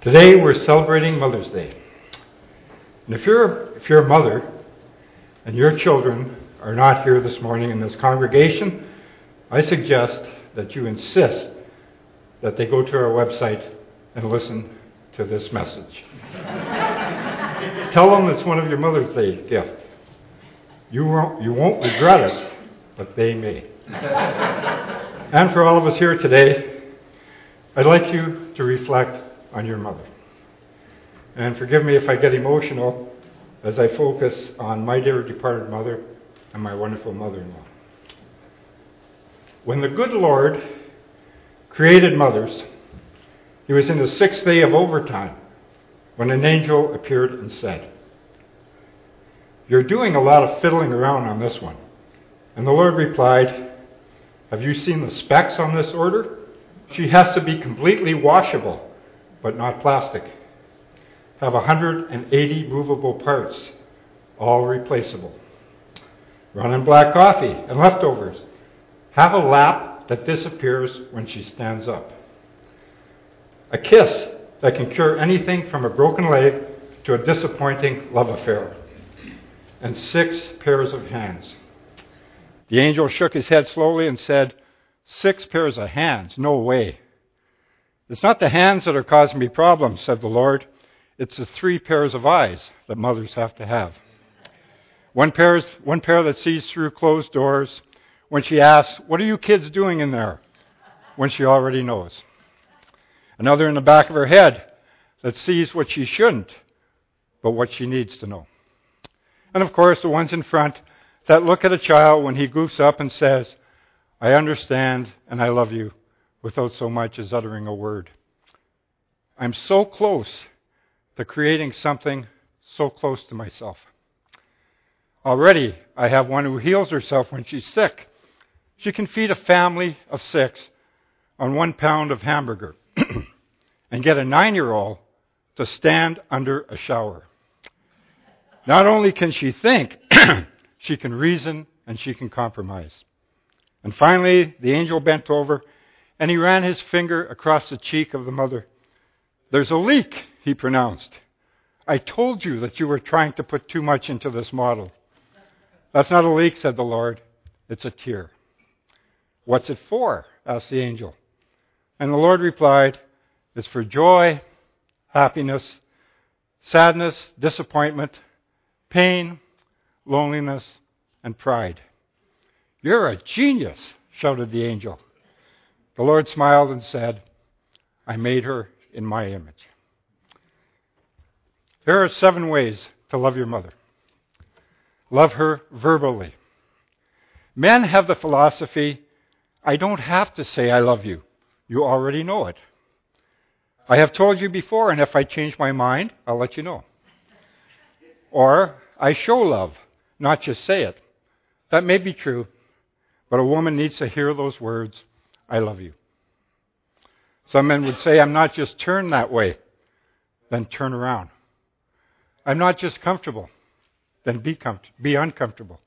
Today we're celebrating Mother's Day. And if you're, if you're a mother and your children are not here this morning in this congregation, I suggest that you insist that they go to our website and listen to this message. Tell them it's one of your Mother's Day gifts. You won't, you won't regret it, but they may. and for all of us here today, I'd like you to reflect on your mother. And forgive me if I get emotional as I focus on my dear departed mother and my wonderful mother in law. When the good Lord created mothers, he was in the sixth day of overtime when an angel appeared and said, You're doing a lot of fiddling around on this one. And the Lord replied, Have you seen the specs on this order? She has to be completely washable but not plastic. Have 180 movable parts, all replaceable. Running black coffee and leftovers. Have a lap that disappears when she stands up. A kiss that can cure anything from a broken leg to a disappointing love affair. And six pairs of hands. The angel shook his head slowly and said, Six pairs of hands? No way. It's not the hands that are causing me problems, said the Lord. It's the three pairs of eyes that mothers have to have. One, pair, one pair that sees through closed doors when she asks, What are you kids doing in there? when she already knows. Another in the back of her head that sees what she shouldn't, but what she needs to know. And of course, the ones in front that look at a child when he goofs up and says, I understand and I love you without so much as uttering a word. I'm so close to creating something so close to myself. Already, I have one who heals herself when she's sick. She can feed a family of six on one pound of hamburger and get a nine year old to stand under a shower. Not only can she think, she can reason and she can compromise. And finally, the angel bent over and he ran his finger across the cheek of the mother. There's a leak, he pronounced. I told you that you were trying to put too much into this model. That's not a leak, said the Lord. It's a tear. What's it for? asked the angel. And the Lord replied, It's for joy, happiness, sadness, disappointment, pain, loneliness, and pride. You're a genius, shouted the angel. The Lord smiled and said, I made her in my image. There are seven ways to love your mother. Love her verbally. Men have the philosophy I don't have to say I love you. You already know it. I have told you before, and if I change my mind, I'll let you know. Or I show love, not just say it. That may be true, but a woman needs to hear those words I love you. Some men would say, I'm not just turned that way, then turn around. I'm not just comfortable, then be, be uncomfortable.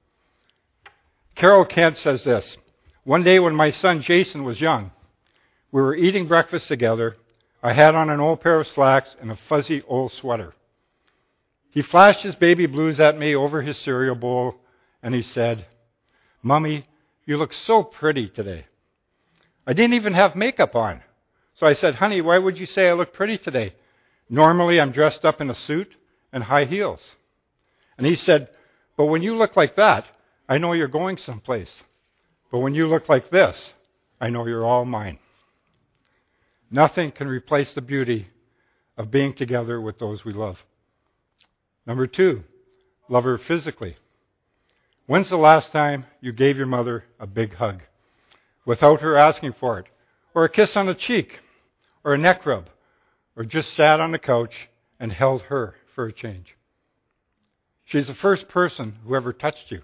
Carol Kent says this One day when my son Jason was young, we were eating breakfast together. I had on an old pair of slacks and a fuzzy old sweater. He flashed his baby blues at me over his cereal bowl and he said, Mummy, you look so pretty today. I didn't even have makeup on. So I said, Honey, why would you say I look pretty today? Normally I'm dressed up in a suit and high heels. And he said, But when you look like that, I know you're going someplace. But when you look like this, I know you're all mine. Nothing can replace the beauty of being together with those we love. Number two, love her physically. When's the last time you gave your mother a big hug without her asking for it? Or a kiss on the cheek? Or a neck rub? Or just sat on the couch and held her for a change? She's the first person who ever touched you.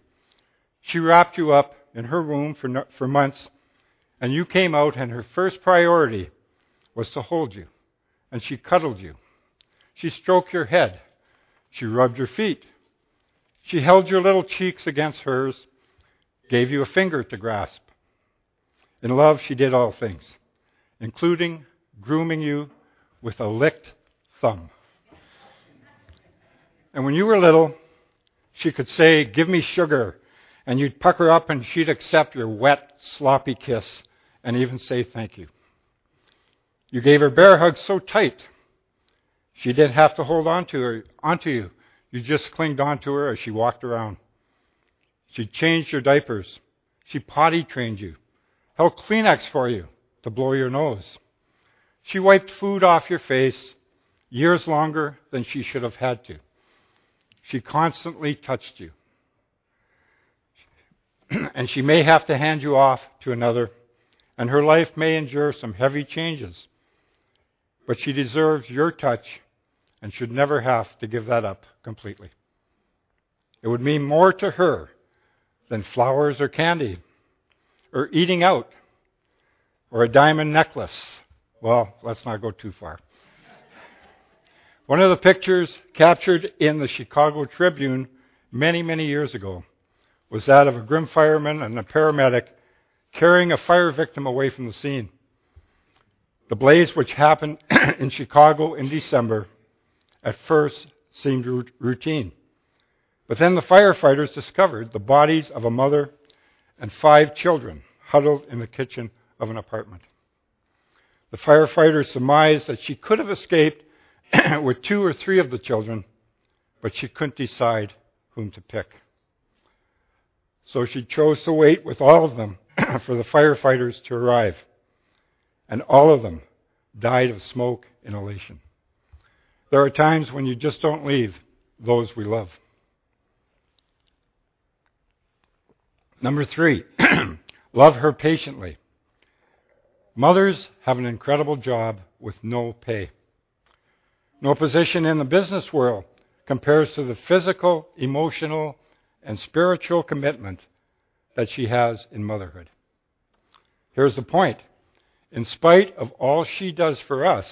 She wrapped you up in her room for, no, for months, and you came out, and her first priority was to hold you. And she cuddled you. She stroked your head. She rubbed your feet. She held your little cheeks against hers, gave you a finger to grasp. In love, she did all things, including grooming you with a licked thumb. And when you were little, she could say, Give me sugar. And you'd pucker up and she'd accept your wet, sloppy kiss and even say thank you. You gave her bear hugs so tight, she didn't have to hold on to her, onto you. You just clinged onto her as she walked around. She changed your diapers. She potty trained you, held Kleenex for you to blow your nose. She wiped food off your face years longer than she should have had to. She constantly touched you. and she may have to hand you off to another, and her life may endure some heavy changes. But she deserves your touch and should never have to give that up completely. It would mean more to her than flowers or candy, or eating out, or a diamond necklace. Well, let's not go too far. One of the pictures captured in the Chicago Tribune many, many years ago was that of a grim fireman and a paramedic carrying a fire victim away from the scene. The blaze, which happened in Chicago in December, at first seemed routine. But then the firefighters discovered the bodies of a mother and five children huddled in the kitchen of an apartment. The firefighters surmised that she could have escaped with two or three of the children, but she couldn't decide whom to pick. So she chose to wait with all of them for the firefighters to arrive. And all of them died of smoke inhalation. There are times when you just don't leave those we love. Number three, love her patiently. Mothers have an incredible job with no pay. No position in the business world compares to the physical, emotional, and spiritual commitment that she has in motherhood. Here's the point. In spite of all she does for us,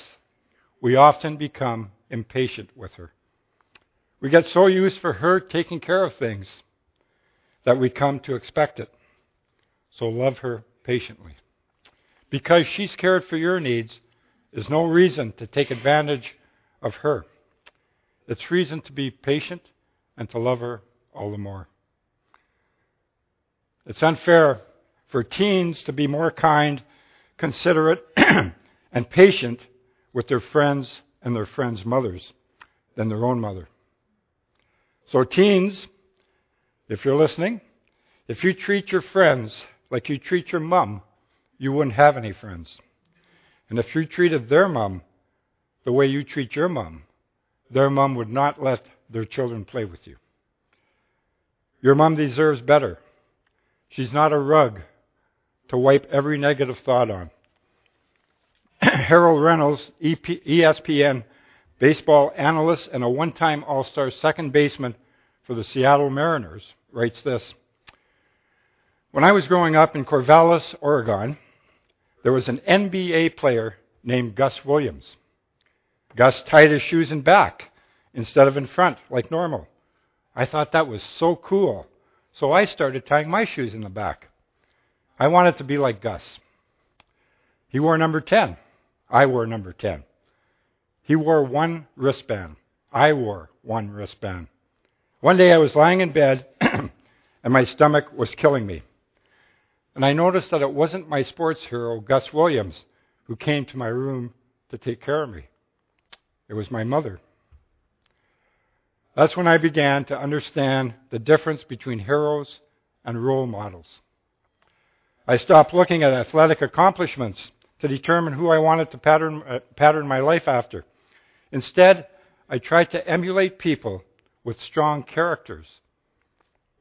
we often become impatient with her. We get so used for her taking care of things that we come to expect it. So love her patiently. Because she's cared for your needs is no reason to take advantage of her. It's reason to be patient and to love her all the more. It's unfair for teens to be more kind, considerate, and patient with their friends and their friends' mothers than their own mother. So, teens, if you're listening, if you treat your friends like you treat your mom, you wouldn't have any friends. And if you treated their mom the way you treat your mom, their mom would not let their children play with you. Your mom deserves better. She's not a rug to wipe every negative thought on. Harold Reynolds, ESPN baseball analyst and a one time All Star second baseman for the Seattle Mariners, writes this When I was growing up in Corvallis, Oregon, there was an NBA player named Gus Williams. Gus tied his shoes in back instead of in front, like normal. I thought that was so cool. So I started tying my shoes in the back. I wanted to be like Gus. He wore number 10. I wore number 10. He wore one wristband. I wore one wristband. One day I was lying in bed and my stomach was killing me. And I noticed that it wasn't my sports hero, Gus Williams, who came to my room to take care of me. It was my mother. That's when I began to understand the difference between heroes and role models. I stopped looking at athletic accomplishments to determine who I wanted to pattern, uh, pattern my life after. Instead, I tried to emulate people with strong characters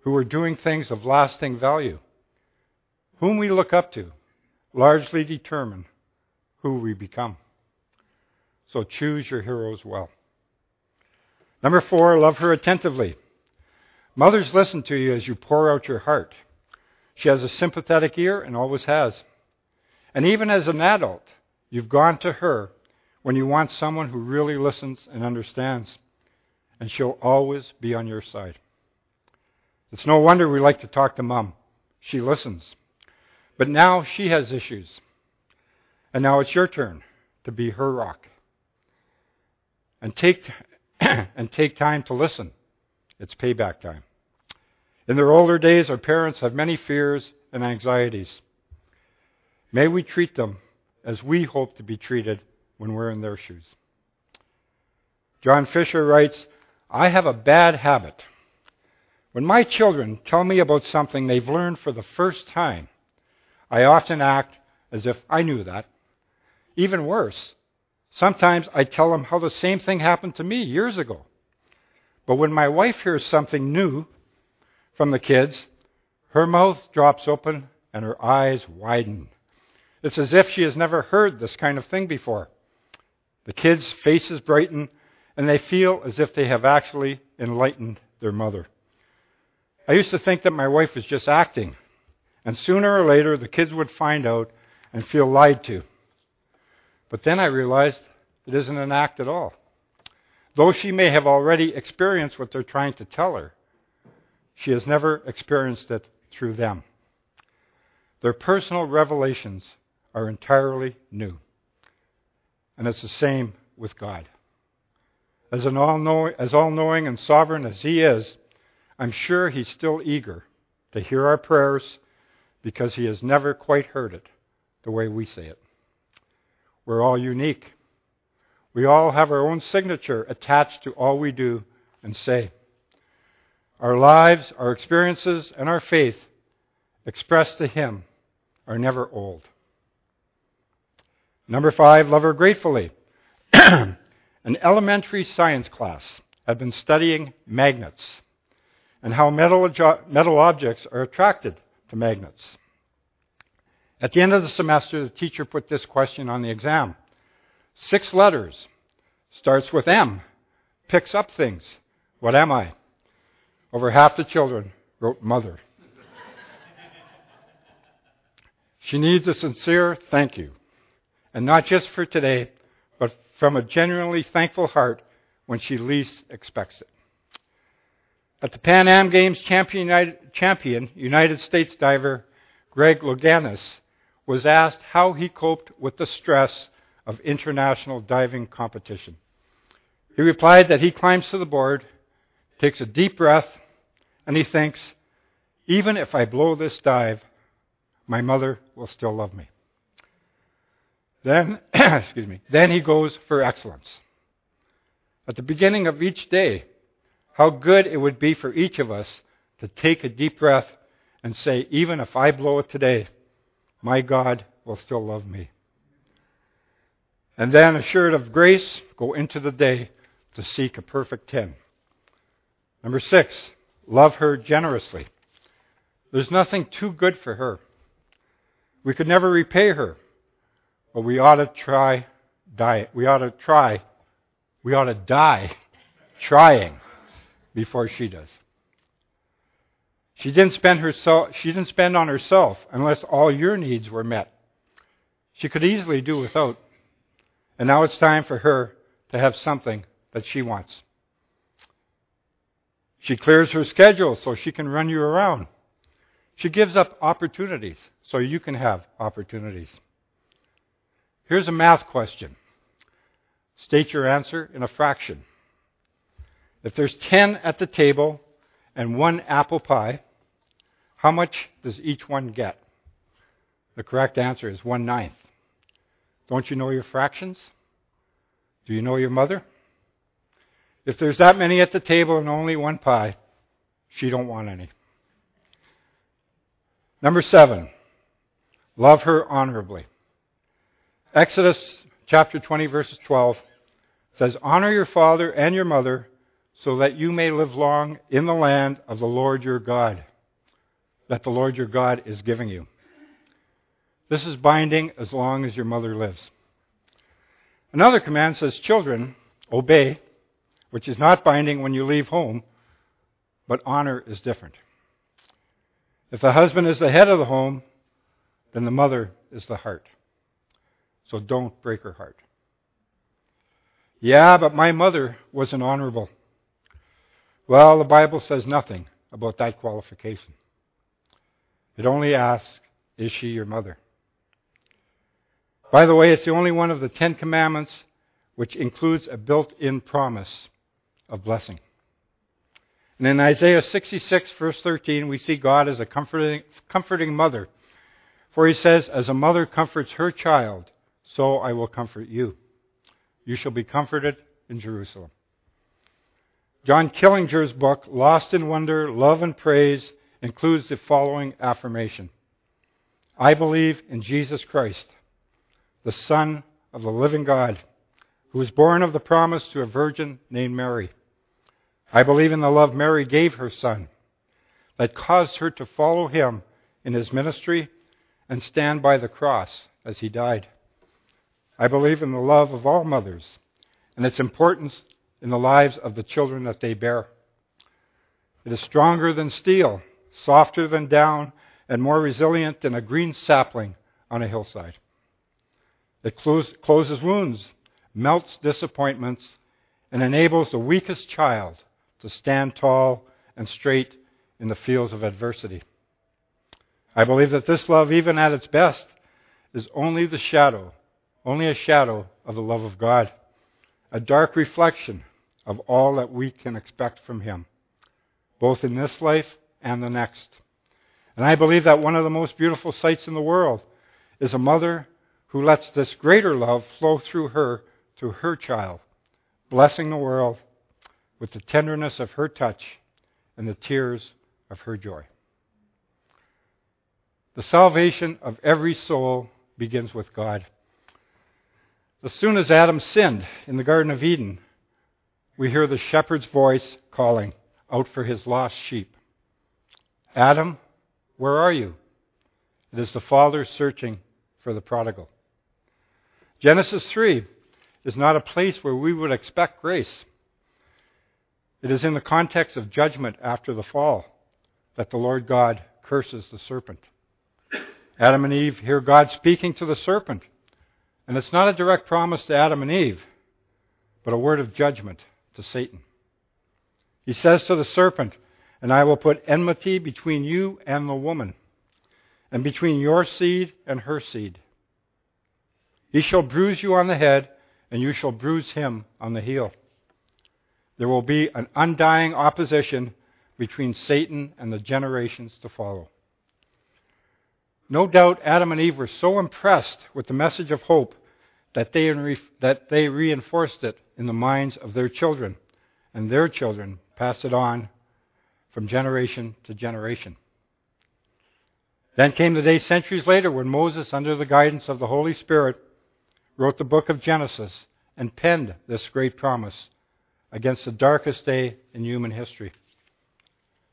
who are doing things of lasting value. Whom we look up to largely determine who we become. So choose your heroes well. Number four, love her attentively. Mothers listen to you as you pour out your heart. She has a sympathetic ear and always has. And even as an adult, you've gone to her when you want someone who really listens and understands, and she'll always be on your side. It's no wonder we like to talk to mom. She listens. But now she has issues. And now it's your turn to be her rock. and take, and take time to listen. It's payback time. In their older days, our parents have many fears and anxieties. May we treat them as we hope to be treated when we're in their shoes. John Fisher writes, I have a bad habit. When my children tell me about something they've learned for the first time, I often act as if I knew that. Even worse, sometimes I tell them how the same thing happened to me years ago. But when my wife hears something new from the kids, her mouth drops open and her eyes widen. It's as if she has never heard this kind of thing before. The kids' faces brighten and they feel as if they have actually enlightened their mother. I used to think that my wife was just acting, and sooner or later the kids would find out and feel lied to. But then I realized it isn't an act at all. Though she may have already experienced what they're trying to tell her, she has never experienced it through them. Their personal revelations are entirely new. And it's the same with God. As, an all-knowing, as all-knowing and sovereign as He is, I'm sure He's still eager to hear our prayers because He has never quite heard it the way we say it. We're all unique. We all have our own signature attached to all we do and say. Our lives, our experiences, and our faith expressed to Him are never old. Number five, love her gratefully. An elementary science class had been studying magnets and how metal, metal objects are attracted to magnets. At the end of the semester, the teacher put this question on the exam. Six letters, starts with M, picks up things. What am I? Over half the children wrote mother. she needs a sincere thank you. And not just for today, from a genuinely thankful heart when she least expects it. At the Pan Am Games, champion United, champion, United States diver Greg Louganis was asked how he coped with the stress of international diving competition. He replied that he climbs to the board, takes a deep breath, and he thinks, even if I blow this dive, my mother will still love me. Then, excuse me, then he goes for excellence. At the beginning of each day, how good it would be for each of us to take a deep breath and say, even if I blow it today, my God will still love me. And then, assured of grace, go into the day to seek a perfect 10. Number six, love her generously. There's nothing too good for her. We could never repay her. But we ought to try die. We ought to try. We ought to die trying before she does. She didn't spend herself, she didn't spend on herself unless all your needs were met. She could easily do without. And now it's time for her to have something that she wants. She clears her schedule so she can run you around. She gives up opportunities so you can have opportunities. Here's a math question. State your answer in a fraction. If there's 10 at the table and one apple pie, how much does each one get? The correct answer is one ninth. Don't you know your fractions? Do you know your mother? If there's that many at the table and only one pie, she don't want any. Number seven, love her honorably. Exodus chapter 20, verses 12 says, Honor your father and your mother so that you may live long in the land of the Lord your God, that the Lord your God is giving you. This is binding as long as your mother lives. Another command says, Children, obey, which is not binding when you leave home, but honor is different. If the husband is the head of the home, then the mother is the heart. So don't break her heart. Yeah, but my mother wasn't honorable. Well, the Bible says nothing about that qualification. It only asks, is she your mother? By the way, it's the only one of the Ten Commandments which includes a built in promise of blessing. And in Isaiah 66, verse 13, we see God as a comforting, comforting mother. For he says, As a mother comforts her child, so I will comfort you. You shall be comforted in Jerusalem. John Killinger's book, Lost in Wonder, Love and Praise, includes the following affirmation I believe in Jesus Christ, the Son of the living God, who was born of the promise to a virgin named Mary. I believe in the love Mary gave her son that caused her to follow him in his ministry and stand by the cross as he died. I believe in the love of all mothers and its importance in the lives of the children that they bear. It is stronger than steel, softer than down, and more resilient than a green sapling on a hillside. It closes wounds, melts disappointments, and enables the weakest child to stand tall and straight in the fields of adversity. I believe that this love, even at its best, is only the shadow, only a shadow of the love of God, a dark reflection of all that we can expect from Him, both in this life and the next. And I believe that one of the most beautiful sights in the world is a mother who lets this greater love flow through her to her child, blessing the world with the tenderness of her touch and the tears of her joy. The salvation of every soul begins with God. As soon as Adam sinned in the Garden of Eden, we hear the shepherd's voice calling out for his lost sheep. Adam, where are you? It is the Father searching for the prodigal. Genesis 3 is not a place where we would expect grace. It is in the context of judgment after the fall that the Lord God curses the serpent. Adam and Eve hear God speaking to the serpent. And it's not a direct promise to Adam and Eve, but a word of judgment to Satan. He says to the serpent, And I will put enmity between you and the woman, and between your seed and her seed. He shall bruise you on the head, and you shall bruise him on the heel. There will be an undying opposition between Satan and the generations to follow. No doubt Adam and Eve were so impressed with the message of hope that they, that they reinforced it in the minds of their children, and their children passed it on from generation to generation. Then came the day centuries later when Moses, under the guidance of the Holy Spirit, wrote the book of Genesis and penned this great promise against the darkest day in human history.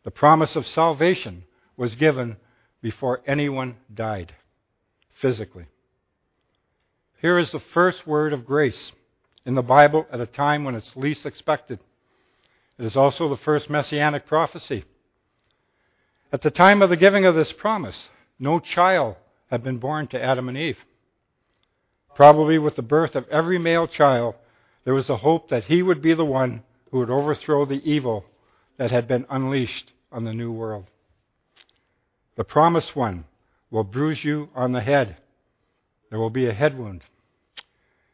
The promise of salvation was given before anyone died physically. Here is the first word of grace in the Bible at a time when it's least expected. It is also the first messianic prophecy. At the time of the giving of this promise, no child had been born to Adam and Eve. Probably with the birth of every male child, there was the hope that he would be the one who would overthrow the evil that had been unleashed on the new world. The promised one will bruise you on the head. There will be a head wound.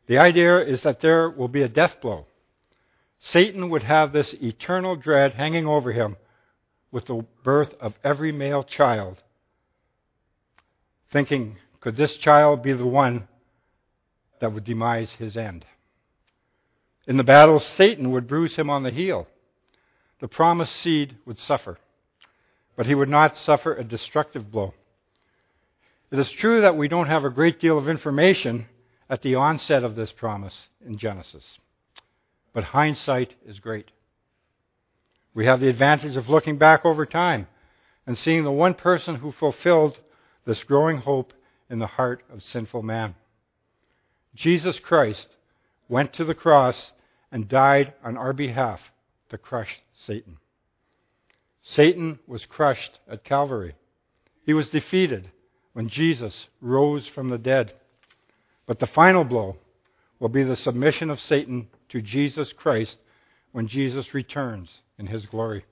The idea is that there will be a death blow. Satan would have this eternal dread hanging over him with the birth of every male child, thinking, could this child be the one that would demise his end? In the battle, Satan would bruise him on the heel. The promised seed would suffer but he would not suffer a destructive blow. It is true that we don't have a great deal of information at the onset of this promise in Genesis, but hindsight is great. We have the advantage of looking back over time and seeing the one person who fulfilled this growing hope in the heart of sinful man. Jesus Christ went to the cross and died on our behalf to crush Satan. Satan was crushed at Calvary. He was defeated when Jesus rose from the dead. But the final blow will be the submission of Satan to Jesus Christ when Jesus returns in his glory.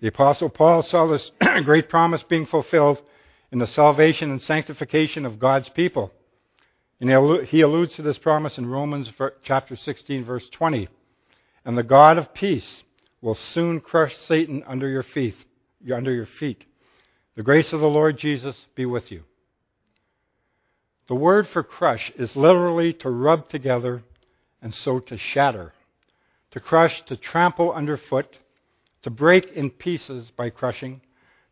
The Apostle Paul saw this great promise being fulfilled in the salvation and sanctification of God's people. And he alludes to this promise in Romans chapter 16, verse 20. And the God of peace will soon crush Satan under your feet. Under your feet. The grace of the Lord Jesus be with you. The word for crush is literally to rub together and so to shatter. To crush, to trample underfoot, to break in pieces by crushing,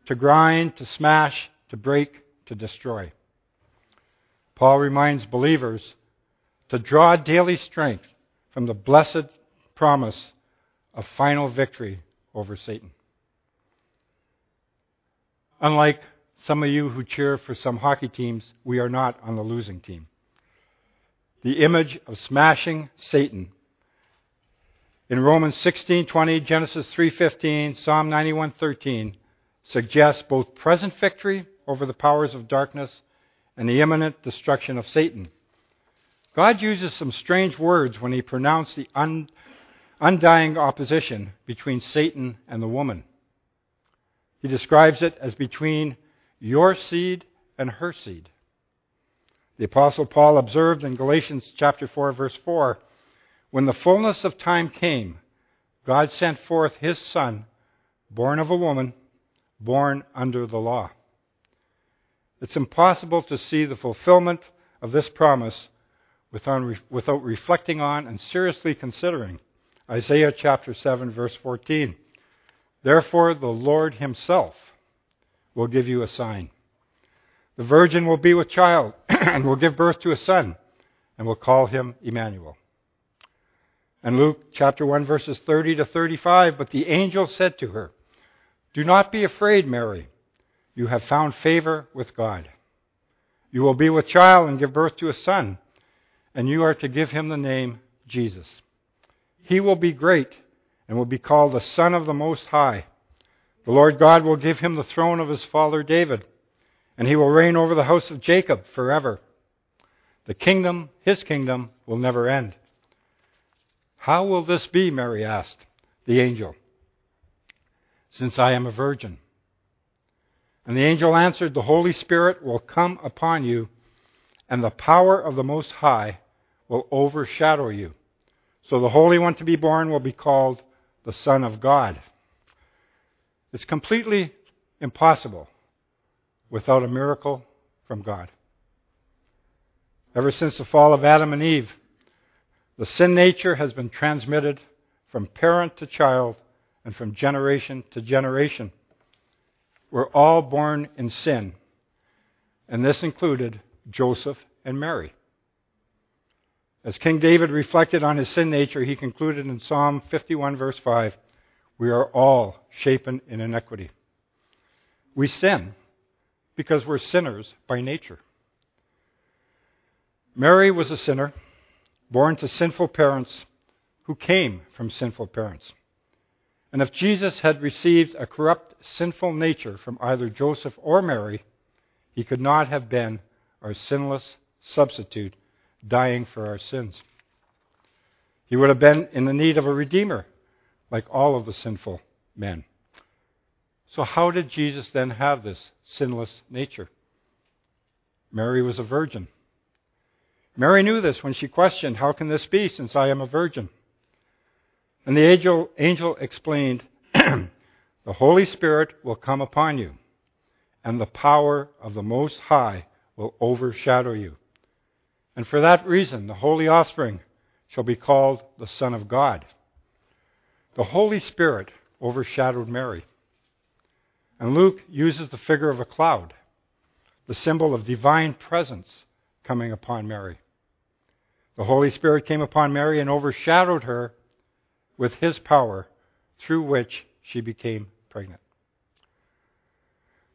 to grind, to smash, to break, to destroy. Paul reminds believers to draw daily strength from the blessed promise of final victory over Satan. Unlike some of you who cheer for some hockey teams, we are not on the losing team. The image of smashing Satan in Romans 16:20, Genesis 3:15, Psalm 91:13 suggests both present victory over the powers of darkness and the imminent destruction of Satan. God uses some strange words when he pronounced the un- undying opposition between Satan and the woman. He describes it as between your seed and her seed. The apostle Paul observed in Galatians chapter 4 verse 4, when the fullness of time came, God sent forth his son, born of a woman, born under the law. It's impossible to see the fulfillment of this promise without reflecting on and seriously considering Isaiah chapter 7, verse 14. Therefore, the Lord Himself will give you a sign. The virgin will be with child and will give birth to a son and will call him Emmanuel. And Luke chapter 1 verses 30 to 35, but the angel said to her, Do not be afraid, Mary you have found favor with God. You will be with child and give birth to a son, and you are to give him the name Jesus. He will be great and will be called the Son of the Most High. The Lord God will give him the throne of his father David, and he will reign over the house of Jacob forever. The kingdom, his kingdom, will never end. How will this be? Mary asked the angel. Since I am a virgin. And the angel answered, The Holy Spirit will come upon you, and the power of the Most High will overshadow you. So the Holy One to be born will be called the Son of God. It's completely impossible without a miracle from God. Ever since the fall of Adam and Eve, the sin nature has been transmitted from parent to child and from generation to generation We're all born in sin, and this included Joseph and Mary. As King David reflected on his sin nature, he concluded in Psalm 51, verse 5 We are all shapen in iniquity. We sin because we're sinners by nature. Mary was a sinner, born to sinful parents who came from sinful parents. And if Jesus had received a corrupt, sinful nature from either Joseph or Mary, he could not have been our sinless substitute, dying for our sins. He would have been in the need of a redeemer, like all of the sinful men. So, how did Jesus then have this sinless nature? Mary was a virgin. Mary knew this when she questioned, How can this be, since I am a virgin? And the angel, angel explained, The Holy Spirit will come upon you, and the power of the Most High will overshadow you. And for that reason, the holy offspring shall be called the Son of God. The Holy Spirit overshadowed Mary. And Luke uses the figure of a cloud, the symbol of divine presence coming upon Mary. The Holy Spirit came upon Mary and overshadowed her with his power through which she became pregnant.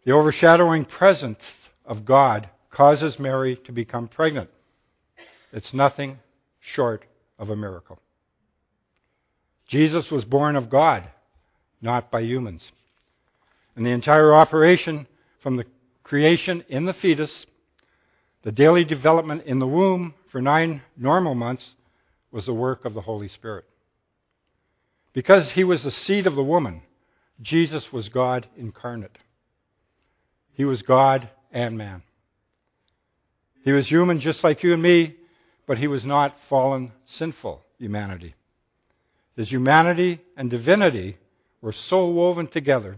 The overshadowing presence of God causes Mary to become pregnant. It's nothing short of a miracle. Jesus was born of God, not by humans. And the entire operation from the creation in the fetus, the daily development in the womb for nine normal months, was the work of the Holy Spirit. Because he was the seed of the woman, Jesus was God incarnate. He was God and man. He was human just like you and me, but he was not fallen, sinful humanity. His humanity and divinity were so woven together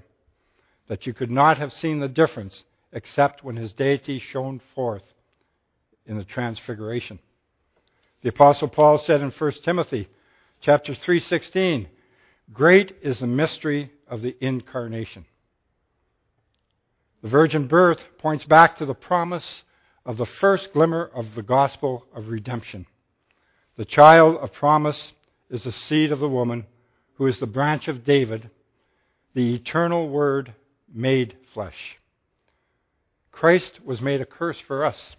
that you could not have seen the difference except when his deity shone forth in the transfiguration. The apostle Paul said in 1 Timothy chapter 3:16, "Great is the mystery of the incarnation." The virgin birth points back to the promise of the first glimmer of the gospel of redemption. The child of promise is the seed of the woman, who is the branch of David, the eternal word made flesh. Christ was made a curse for us.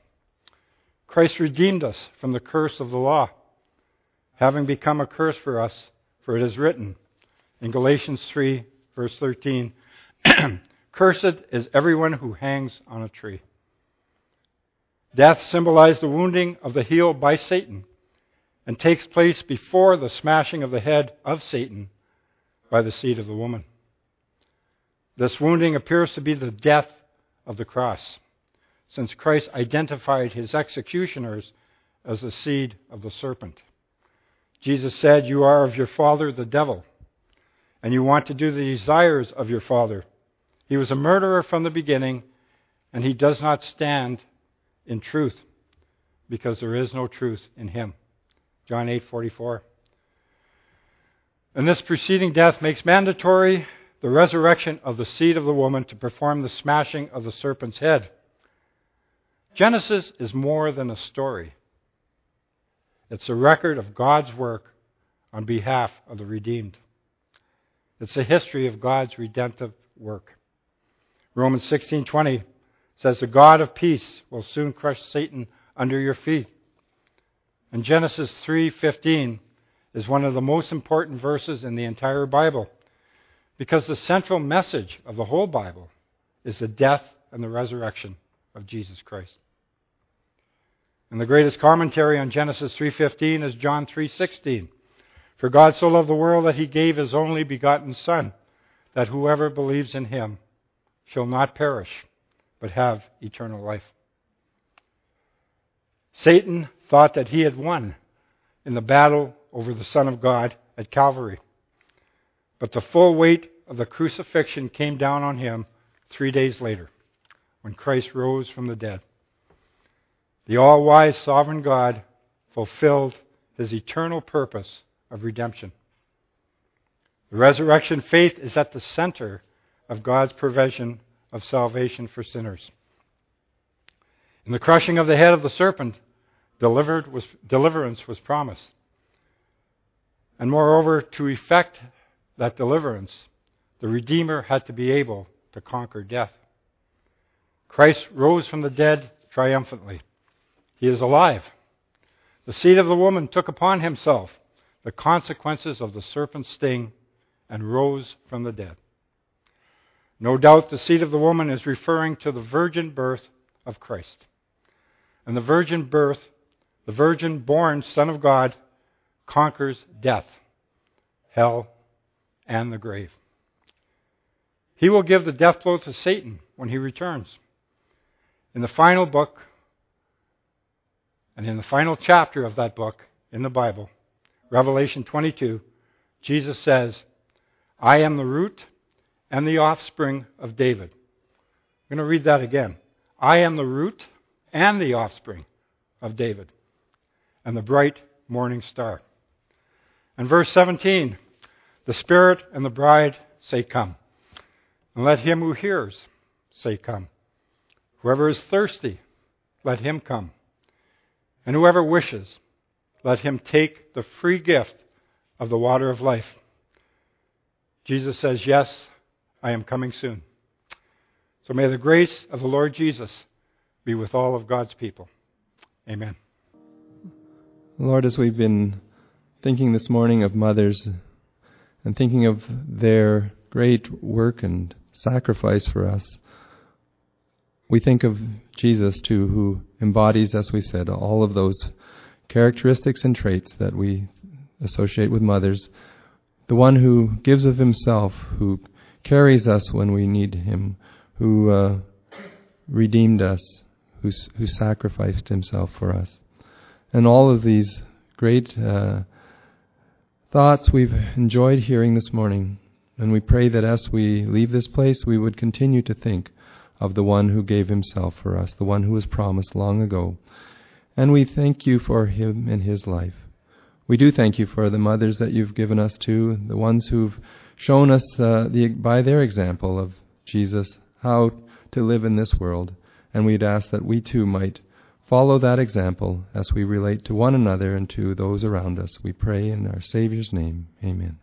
Christ redeemed us from the curse of the law, having become a curse for us, for it is written in Galatians 3, verse 13 Cursed is everyone who hangs on a tree. Death symbolized the wounding of the heel by Satan and takes place before the smashing of the head of Satan by the seed of the woman. This wounding appears to be the death of the cross, since Christ identified his executioners as the seed of the serpent. Jesus said, You are of your father, the devil, and you want to do the desires of your father. He was a murderer from the beginning, and he does not stand in truth, because there is no truth in him. John 8:44. And this preceding death makes mandatory the resurrection of the seed of the woman to perform the smashing of the serpent's head. Genesis is more than a story. It's a record of God's work on behalf of the redeemed. It's a history of God's redemptive work. Romans 16:20 says the God of peace will soon crush Satan under your feet. And Genesis 3:15 is one of the most important verses in the entire Bible because the central message of the whole Bible is the death and the resurrection of Jesus Christ. And the greatest commentary on Genesis 3:15 is John 3:16. For God so loved the world that he gave his only begotten son that whoever believes in him shall not perish but have eternal life. Satan thought that he had won in the battle over the Son of God at Calvary. But the full weight of the crucifixion came down on him three days later when Christ rose from the dead. The all wise sovereign God fulfilled his eternal purpose of redemption. The resurrection faith is at the center of God's provision of salvation for sinners. In the crushing of the head of the serpent, was, deliverance was promised. And moreover, to effect that deliverance, the Redeemer had to be able to conquer death. Christ rose from the dead triumphantly. He is alive. The seed of the woman took upon himself the consequences of the serpent's sting and rose from the dead. No doubt the seed of the woman is referring to the virgin birth of Christ. And the virgin birth, the virgin born Son of God, conquers death, hell, and the grave. He will give the death blow to Satan when he returns. In the final book, and in the final chapter of that book in the Bible, Revelation 22, Jesus says, I am the root and the offspring of David. I'm going to read that again. I am the root and the offspring of David, and the bright morning star. And verse 17 the Spirit and the bride say, Come. And let him who hears say, Come. Whoever is thirsty, let him come. And whoever wishes, let him take the free gift of the water of life. Jesus says, Yes, I am coming soon. So may the grace of the Lord Jesus be with all of God's people. Amen. Lord, as we've been thinking this morning of mothers and thinking of their great work and sacrifice for us, we think of Jesus too, who embodies, as we said, all of those characteristics and traits that we associate with mothers. The one who gives of himself, who carries us when we need Him, who uh, redeemed us, who, who sacrificed himself for us. And all of these great uh, thoughts we've enjoyed hearing this morning. And we pray that as we leave this place, we would continue to think of the one who gave himself for us, the one who was promised long ago. And we thank you for him and his life. We do thank you for the mothers that you've given us to, the ones who've shown us uh, the, by their example of Jesus how to live in this world. And we'd ask that we too might follow that example as we relate to one another and to those around us. We pray in our Savior's name. Amen.